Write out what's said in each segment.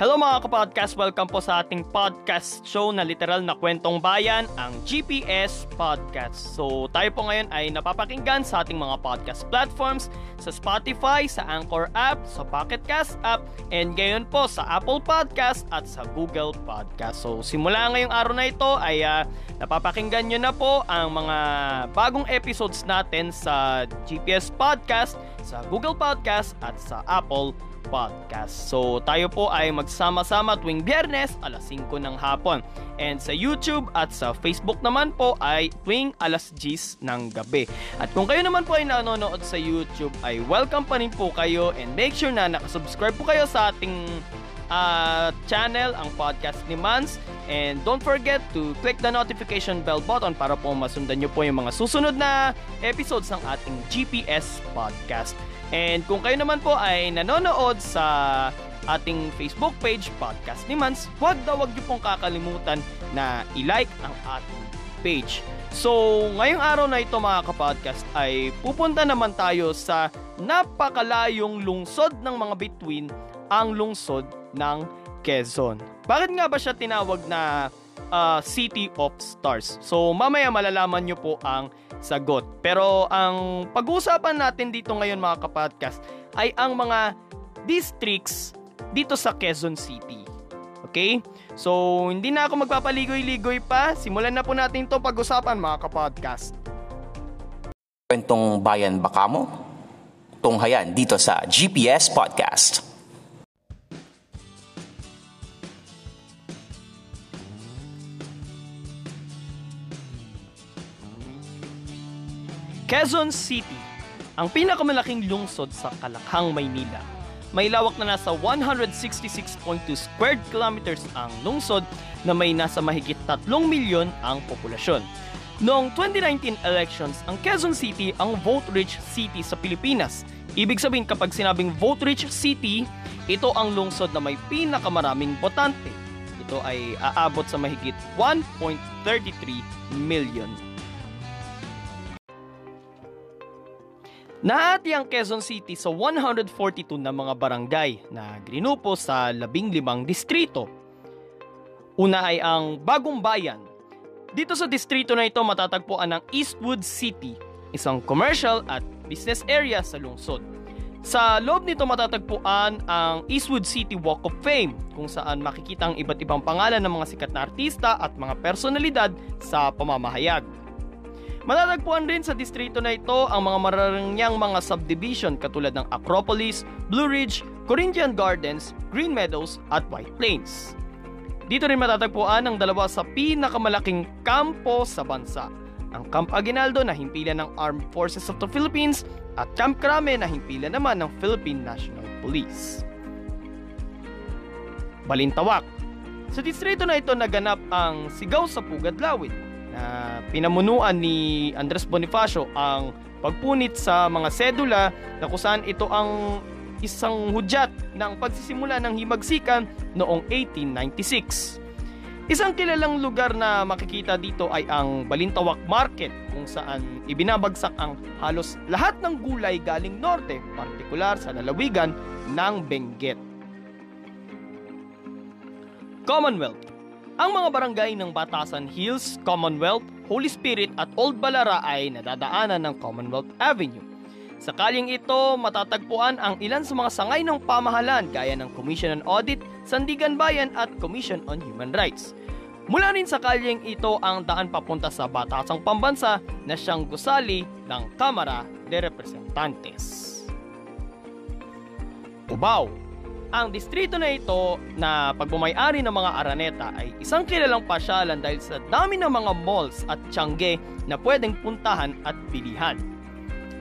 Hello mga kapodcast, welcome po sa ating podcast show na literal na kwentong bayan, ang GPS Podcast. So tayo po ngayon ay napapakinggan sa ating mga podcast platforms, sa Spotify, sa Anchor app, sa Pocket Cast app, and ngayon po sa Apple Podcast at sa Google Podcast. So simula ngayong araw na ito ay uh, napapakinggan nyo na po ang mga bagong episodes natin sa GPS Podcast, sa Google Podcast at sa Apple Podcast Podcast. So tayo po ay magsama-sama tuwing biyernes alas 5 ng hapon. And sa YouTube at sa Facebook naman po ay tuwing alas 10 ng gabi. At kung kayo naman po ay nanonood sa YouTube ay welcome pa rin po kayo and make sure na nakasubscribe po kayo sa ating uh, channel, ang podcast ni Mans. And don't forget to click the notification bell button para po masundan nyo po yung mga susunod na episodes ng ating GPS podcast. And kung kayo naman po ay nanonood sa ating Facebook page, Podcast ni Mans, huwag daw huwag niyo pong kakalimutan na i-like ang ating page. So, ngayong araw na ito mga kapodcast ay pupunta naman tayo sa napakalayong lungsod ng mga bituin, ang lungsod ng Quezon. Bakit nga ba siya tinawag na uh, City of Stars? So, mamaya malalaman nyo po ang sagot. Pero ang pag-uusapan natin dito ngayon mga kapodcast ay ang mga districts dito sa Quezon City. Okay? So, hindi na ako magpapaligoy-ligoy pa. Simulan na po natin itong pag-usapan mga kapodcast. Kwentong bayan baka mo? Tunghayan dito sa GPS Podcast. Quezon City, ang pinakamalaking lungsod sa Kalakhang, Maynila. May lawak na nasa 166.2 square kilometers ang lungsod na may nasa mahigit 3 milyon ang populasyon. Noong 2019 elections, ang Quezon City ang vote-rich city sa Pilipinas. Ibig sabihin kapag sinabing vote-rich city, ito ang lungsod na may pinakamaraming botante. Ito ay aabot sa mahigit 1.33 million Naati ang Quezon City sa 142 na mga barangay na grinupo sa 15 distrito. Una ay ang Bagong Bayan. Dito sa distrito na ito matatagpuan ang Eastwood City, isang commercial at business area sa lungsod. Sa loob nito matatagpuan ang Eastwood City Walk of Fame kung saan makikita ang iba't ibang pangalan ng mga sikat na artista at mga personalidad sa pamamahayag. Matatagpuan rin sa distrito na ito ang mga mararangyang mga subdivision katulad ng Acropolis, Blue Ridge, Corinthian Gardens, Green Meadows at White Plains. Dito rin matatagpuan ang dalawa sa pinakamalaking kampo sa bansa. Ang Camp Aguinaldo na himpilan ng Armed Forces of the Philippines at Camp Crame na himpilan naman ng Philippine National Police. Balintawak Sa distrito na ito naganap ang Sigaw sa Pugad Lawit na pinamunuan ni Andres Bonifacio ang pagpunit sa mga sedula na kung saan ito ang isang hudyat ng pagsisimula ng himagsikan noong 1896. Isang kilalang lugar na makikita dito ay ang Balintawak Market kung saan ibinabagsak ang halos lahat ng gulay galing norte, partikular sa lalawigan ng Benguet. Commonwealth ang mga barangay ng Batasan Hills, Commonwealth, Holy Spirit at Old Balara ay nadadaanan ng Commonwealth Avenue. Sa kalyeng ito, matatagpuan ang ilan sa mga sangay ng pamahalaan gaya ng Commission on Audit, Sandigan Bayan at Commission on Human Rights. Mula rin sa kalyeng ito ang daan papunta sa Batasang Pambansa na siyang gusali ng Kamara de Representantes. Cubao Ang distrito na ito na pagbumayari ng mga Araneta ay isang kilalang pasyalan dahil sa dami ng mga malls at tiyangge na pwedeng puntahan at bilihan.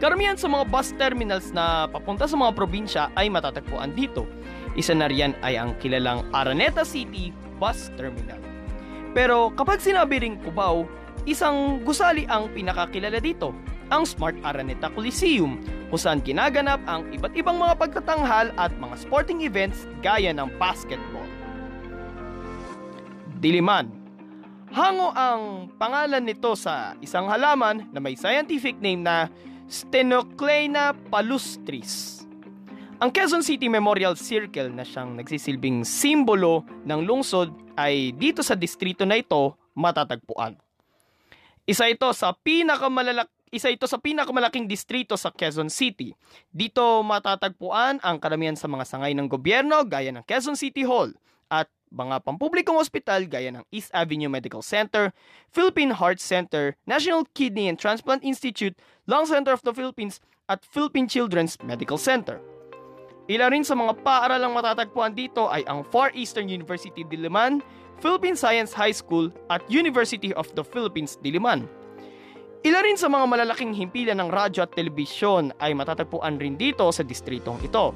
Karamihan sa mga bus terminals na papunta sa mga probinsya ay matatagpuan dito. Isa na riyan ay ang kilalang Araneta City Bus Terminal. Pero kapag sinabi ring Cubao, isang gusali ang pinakakilala dito, ang Smart Araneta Coliseum kung saan ginaganap ang iba't ibang mga pagtatanghal at mga sporting events gaya ng basketball. Diliman Hango ang pangalan nito sa isang halaman na may scientific name na Stenocleina palustris. Ang Quezon City Memorial Circle na siyang nagsisilbing simbolo ng lungsod ay dito sa distrito na ito matatagpuan. Isa ito sa pinakamalala isa ito sa pinakamalaking distrito sa Quezon City. Dito matatagpuan ang karamihan sa mga sangay ng gobyerno gaya ng Quezon City Hall at mga pampublikong ospital gaya ng East Avenue Medical Center, Philippine Heart Center, National Kidney and Transplant Institute, Lung Center of the Philippines at Philippine Children's Medical Center. Ila rin sa mga paaralang matatagpuan dito ay ang Far Eastern University Diliman, Philippine Science High School at University of the Philippines Diliman. Ila rin sa mga malalaking himpilan ng radyo at telebisyon ay matatagpuan rin dito sa distritong ito.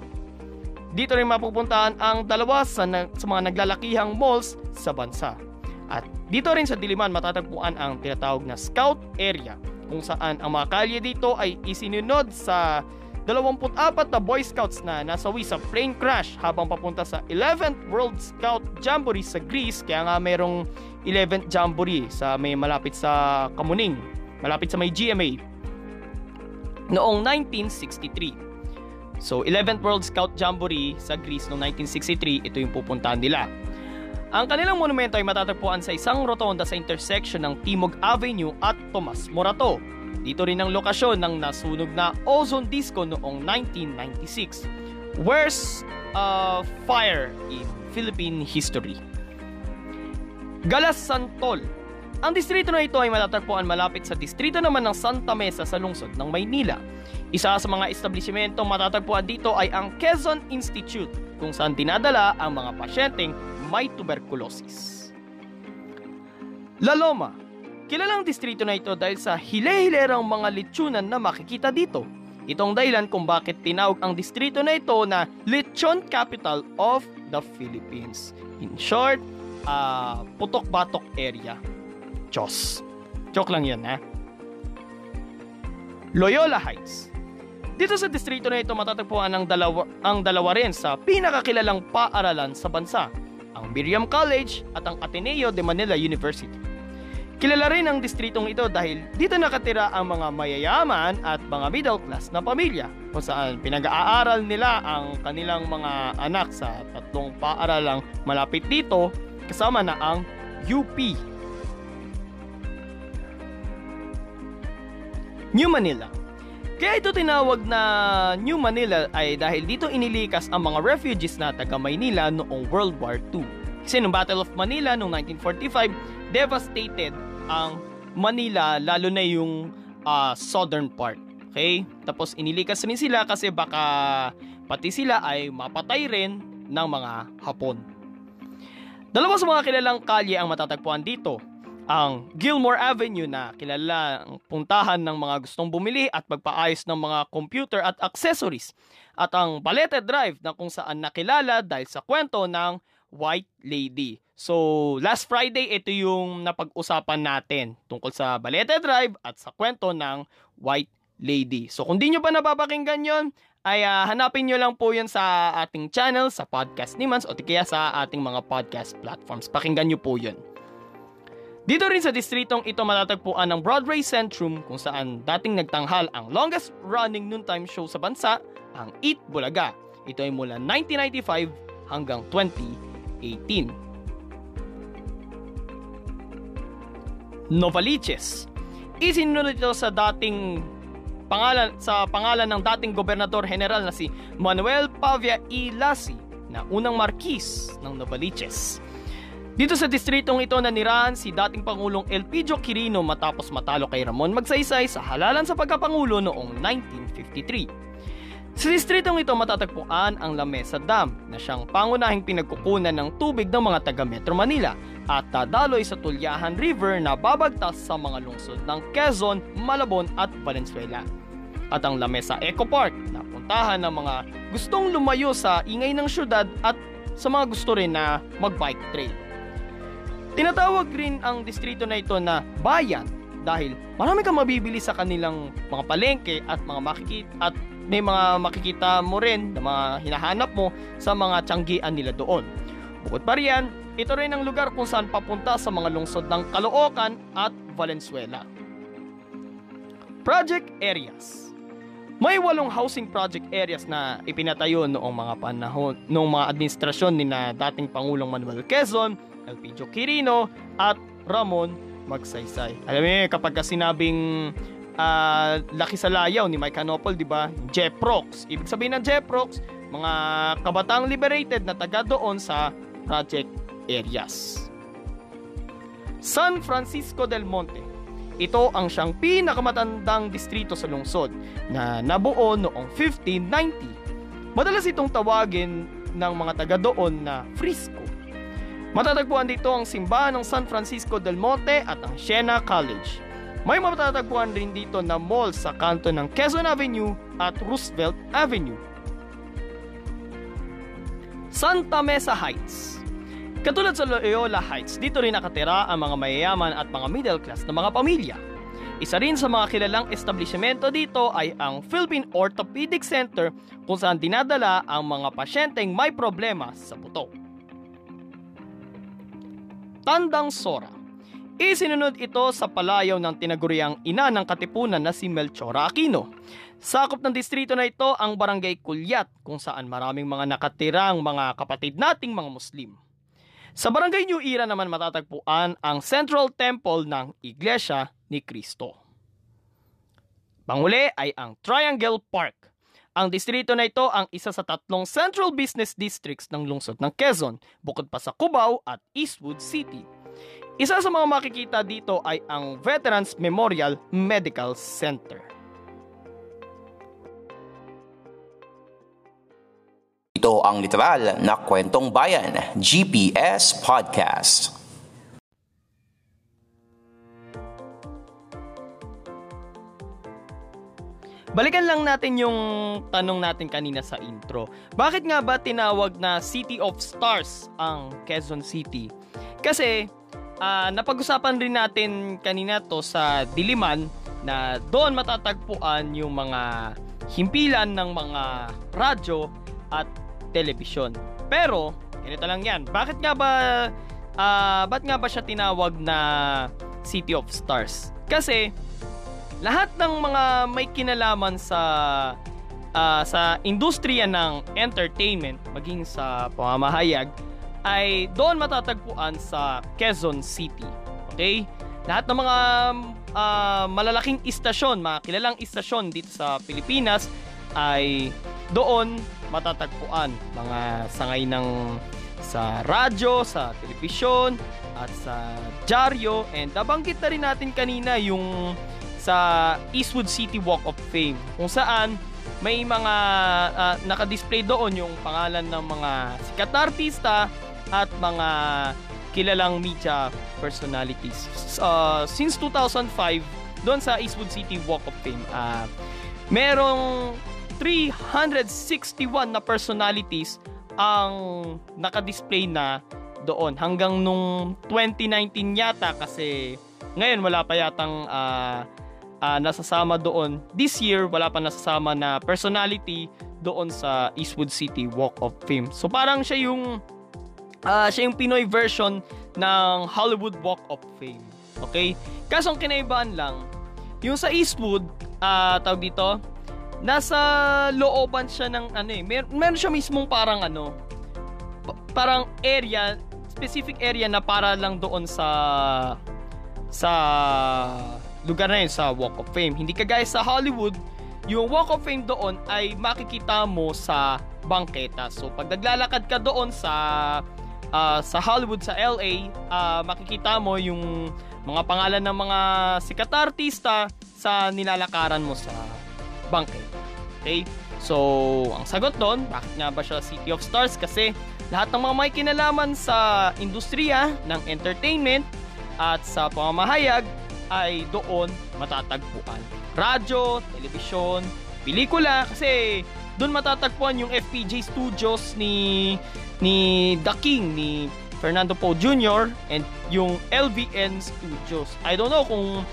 Dito rin mapupuntahan ang dalawa sa, na, sa mga naglalakihang malls sa bansa. At dito rin sa Diliman matatagpuan ang tinatawag na Scout Area kung saan ang mga kalye dito ay isinunod sa 24 na Boy Scouts na nasawi sa plane crash habang papunta sa 11th World Scout Jamboree sa Greece kaya nga merong 11th Jamboree sa may malapit sa Kamuning malapit sa may GMA, noong 1963. So, 11th World Scout Jamboree sa Greece noong 1963, ito yung pupuntahan nila. Ang kanilang monumento ay matatagpuan sa isang rotonda sa intersection ng Timog Avenue at Tomas Morato. Dito rin ang lokasyon ng nasunog na ozone disco noong 1996. Worst uh, fire in Philippine history. Galas Santol ang distrito na ito ay matatagpuan malapit sa distrito naman ng Santa Mesa sa lungsod ng Maynila. Isa sa mga establishmento matatagpuan dito ay ang Quezon Institute kung saan dinadala ang mga pasyenteng may tuberculosis. La Loma Kilalang distrito na ito dahil sa hile-hilerang mga litsunan na makikita dito. Itong dahilan kung bakit tinawag ang distrito na ito na Lechon Capital of the Philippines. In short, uh, putok-batok area. Diyos. Joke lang yun, ha? Loyola Heights. Dito sa distrito na ito matatagpuan ang dalawa, ang dalawa rin sa pinakakilalang paaralan sa bansa, ang Miriam College at ang Ateneo de Manila University. Kilala rin ang distritong ito dahil dito nakatira ang mga mayayaman at mga middle class na pamilya kung saan pinag-aaral nila ang kanilang mga anak sa tatlong paaralang malapit dito kasama na ang UP New Manila. Kaya ito tinawag na New Manila ay dahil dito inilikas ang mga refugees na taga Maynila noong World War II. Kasi noong Battle of Manila noong 1945, devastated ang Manila lalo na yung uh, southern part. Okay? Tapos inilikas rin sila kasi baka pati sila ay mapatay rin ng mga Hapon. Dalawa sa mga kilalang kalye ang matatagpuan dito ang Gilmore Avenue na kilala ang puntahan ng mga gustong bumili at magpaayos ng mga computer at accessories at ang Balete Drive na kung saan nakilala dahil sa kwento ng White Lady. So, last Friday, ito yung napag-usapan natin tungkol sa Balete Drive at sa kwento ng White Lady. So, kung di nyo pa napapakinggan yon ay uh, hanapin nyo lang po yun sa ating channel, sa podcast ni Mans o kaya sa ating mga podcast platforms. Pakinggan nyo po yun. Dito rin sa distritong ito matatagpuan ang Broadway Centrum kung saan dating nagtanghal ang longest running noontime show sa bansa, ang Eat Bulaga. Ito ay mula 1995 hanggang 2018. Novaliches. Isinunod ito sa dating pangalan sa pangalan ng dating gobernador general na si Manuel Pavia E. Lassi na unang markis ng Novaliches. Dito sa distritong ito nanirahan si dating Pangulong Elpidio Quirino matapos matalo kay Ramon Magsaysay sa halalan sa pagkapangulo noong 1953. Sa distritong ito matatagpuan ang Lamesa Dam na siyang pangunahing pinagkukunan ng tubig ng mga taga Metro Manila at dadaloy sa Tulyahan River na babagtas sa mga lungsod ng Quezon, Malabon at Valenzuela. At ang Lamesa Eco Park na puntahan ng mga gustong lumayo sa ingay ng syudad at sa mga gusto rin na mag-bike trail. Tinatawag rin ang distrito na ito na bayan dahil marami kang mabibili sa kanilang mga palengke at mga makikita at may mga makikita mo rin na mga hinahanap mo sa mga tiyanggian nila doon. Bukod pa riyan, ito rin ang lugar kung saan papunta sa mga lungsod ng Caloocan at Valenzuela. Project Areas May walong housing project areas na ipinatayo noong mga panahon, noong mga administrasyon ni na dating Pangulong Manuel Quezon, Elpidio Quirino at Ramon Magsaysay. Alam mo kapag sinabing uh, laki sa layaw ni Mike Hanopol, di ba? Jeprox. Ibig sabihin ng Jeprox, mga kabataang liberated na taga doon sa project areas. San Francisco del Monte. Ito ang siyang pinakamatandang distrito sa lungsod na nabuo noong 1590. Madalas itong tawagin ng mga taga doon na Frisco. Matatagpuan dito ang simbahan ng San Francisco del Monte at ang Siena College. May matatagpuan rin dito na mall sa kanto ng Quezon Avenue at Roosevelt Avenue. Santa Mesa Heights Katulad sa Loyola Heights, dito rin nakatira ang mga mayayaman at mga middle class na mga pamilya. Isa rin sa mga kilalang establishmento dito ay ang Philippine Orthopedic Center kung saan dinadala ang mga pasyenteng may problema sa buto. Tandang Sora Isinunod ito sa palayaw ng tinaguriang ina ng katipunan na si Melchora Aquino. Sakop ng distrito na ito ang Barangay Kulyat kung saan maraming mga nakatirang mga kapatid nating mga Muslim. Sa Barangay New Era naman matatagpuan ang Central Temple ng Iglesia ni Cristo. Panghuli ay ang Triangle Park. Ang distrito na ito ang isa sa tatlong central business districts ng lungsod ng Quezon, bukod pa sa Cubao at Eastwood City. Isa sa mga makikita dito ay ang Veterans Memorial Medical Center. Ito ang literal na kwentong bayan, GPS Podcast. Balikan lang natin yung tanong natin kanina sa intro. Bakit nga ba tinawag na City of Stars ang Quezon City? Kasi uh, napag-usapan rin natin kanina to sa Diliman na doon matatagpuan yung mga himpilan ng mga radyo at telebisyon. Pero, ganito lang yan. Bakit nga ba uh, ba't nga ba siya tinawag na City of Stars? Kasi lahat ng mga may kinalaman sa uh, sa industriya ng entertainment maging sa pamamahayag ay doon matatagpuan sa Quezon City. Okay? Lahat ng mga uh, malalaking istasyon, mga kilalang istasyon dito sa Pilipinas ay doon matatagpuan. Mga sangay ng sa radyo, sa telebisyon, at sa dyaryo. And nabanggit na rin natin kanina yung sa Eastwood City Walk of Fame kung saan may mga uh, nakadisplay doon yung pangalan ng mga sikat na artista at mga kilalang media personalities. Uh, since 2005, doon sa Eastwood City Walk of Fame, uh, merong 361 na personalities ang nakadisplay na doon hanggang nung 2019 yata kasi ngayon wala pa yatang uh, uh, nasasama doon. This year wala pa nasasama na personality doon sa Eastwood City Walk of Fame. So parang siya yung uh, siya yung Pinoy version ng Hollywood Walk of Fame. Okay? Kaso ang kinaibaan lang, yung sa Eastwood, uh, tawag dito, nasa looban siya ng ano eh, mer- meron siya mismong parang ano, parang area, specific area na para lang doon sa sa lugar na yun sa Walk of Fame. Hindi kagaya sa Hollywood, yung Walk of Fame doon ay makikita mo sa bangketa. So pag naglalakad ka doon sa uh, sa Hollywood, sa LA, uh, ah, makikita mo yung mga pangalan ng mga sikat artista sa nilalakaran mo sa bangkay. Okay? So, ang sagot doon, bakit nga ba siya City of Stars? Kasi lahat ng mga may kinalaman sa industriya ng entertainment at sa pamamahayag ay doon matatagpuan. Radyo, telebisyon, pelikula, kasi doon matatagpuan yung FPJ Studios ni ni The King, ni Fernando Poe Jr. and yung LVN Studios. I don't know kung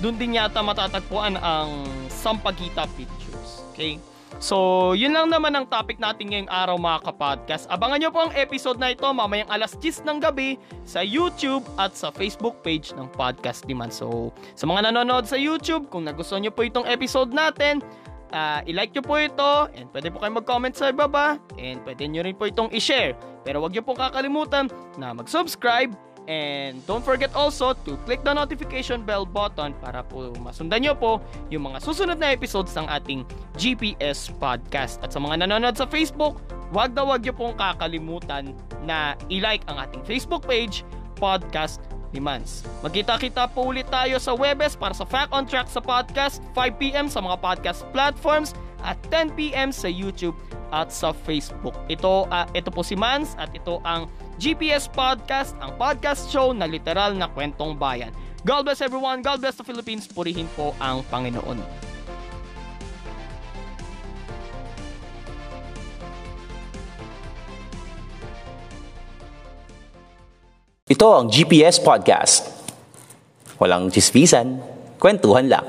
doon din yata matatagpuan ang Sampaguita Pictures. Okay? So, yun lang naman ang topic natin ngayong araw mga kapodcast. Abangan nyo po ang episode na ito mamayang alas 10 ng gabi sa YouTube at sa Facebook page ng Podcast Demand. So, sa mga nanonood sa YouTube, kung nagustuhan nyo po itong episode natin, uh, i-like nyo po ito and pwede po kayo mag-comment sa ibaba and pwede nyo rin po itong i-share. Pero wag nyo pong kakalimutan na mag-subscribe And don't forget also to click the notification bell button para po masundan nyo po yung mga susunod na episodes ng ating GPS podcast. At sa mga nanonood sa Facebook, wag na wag nyo pong kakalimutan na i-like ang ating Facebook page, Podcast Demands. Magkita-kita po ulit tayo sa Webes para sa Fact on Track sa podcast, 5pm sa mga podcast platforms at 10pm sa YouTube at sa Facebook. Ito, uh, ito po si Mans at ito ang GPS Podcast, ang podcast show na literal na kwentong bayan. God bless everyone, God bless the Philippines, purihin po ang Panginoon. Ito ang GPS Podcast. Walang chismisan, kwentuhan lang.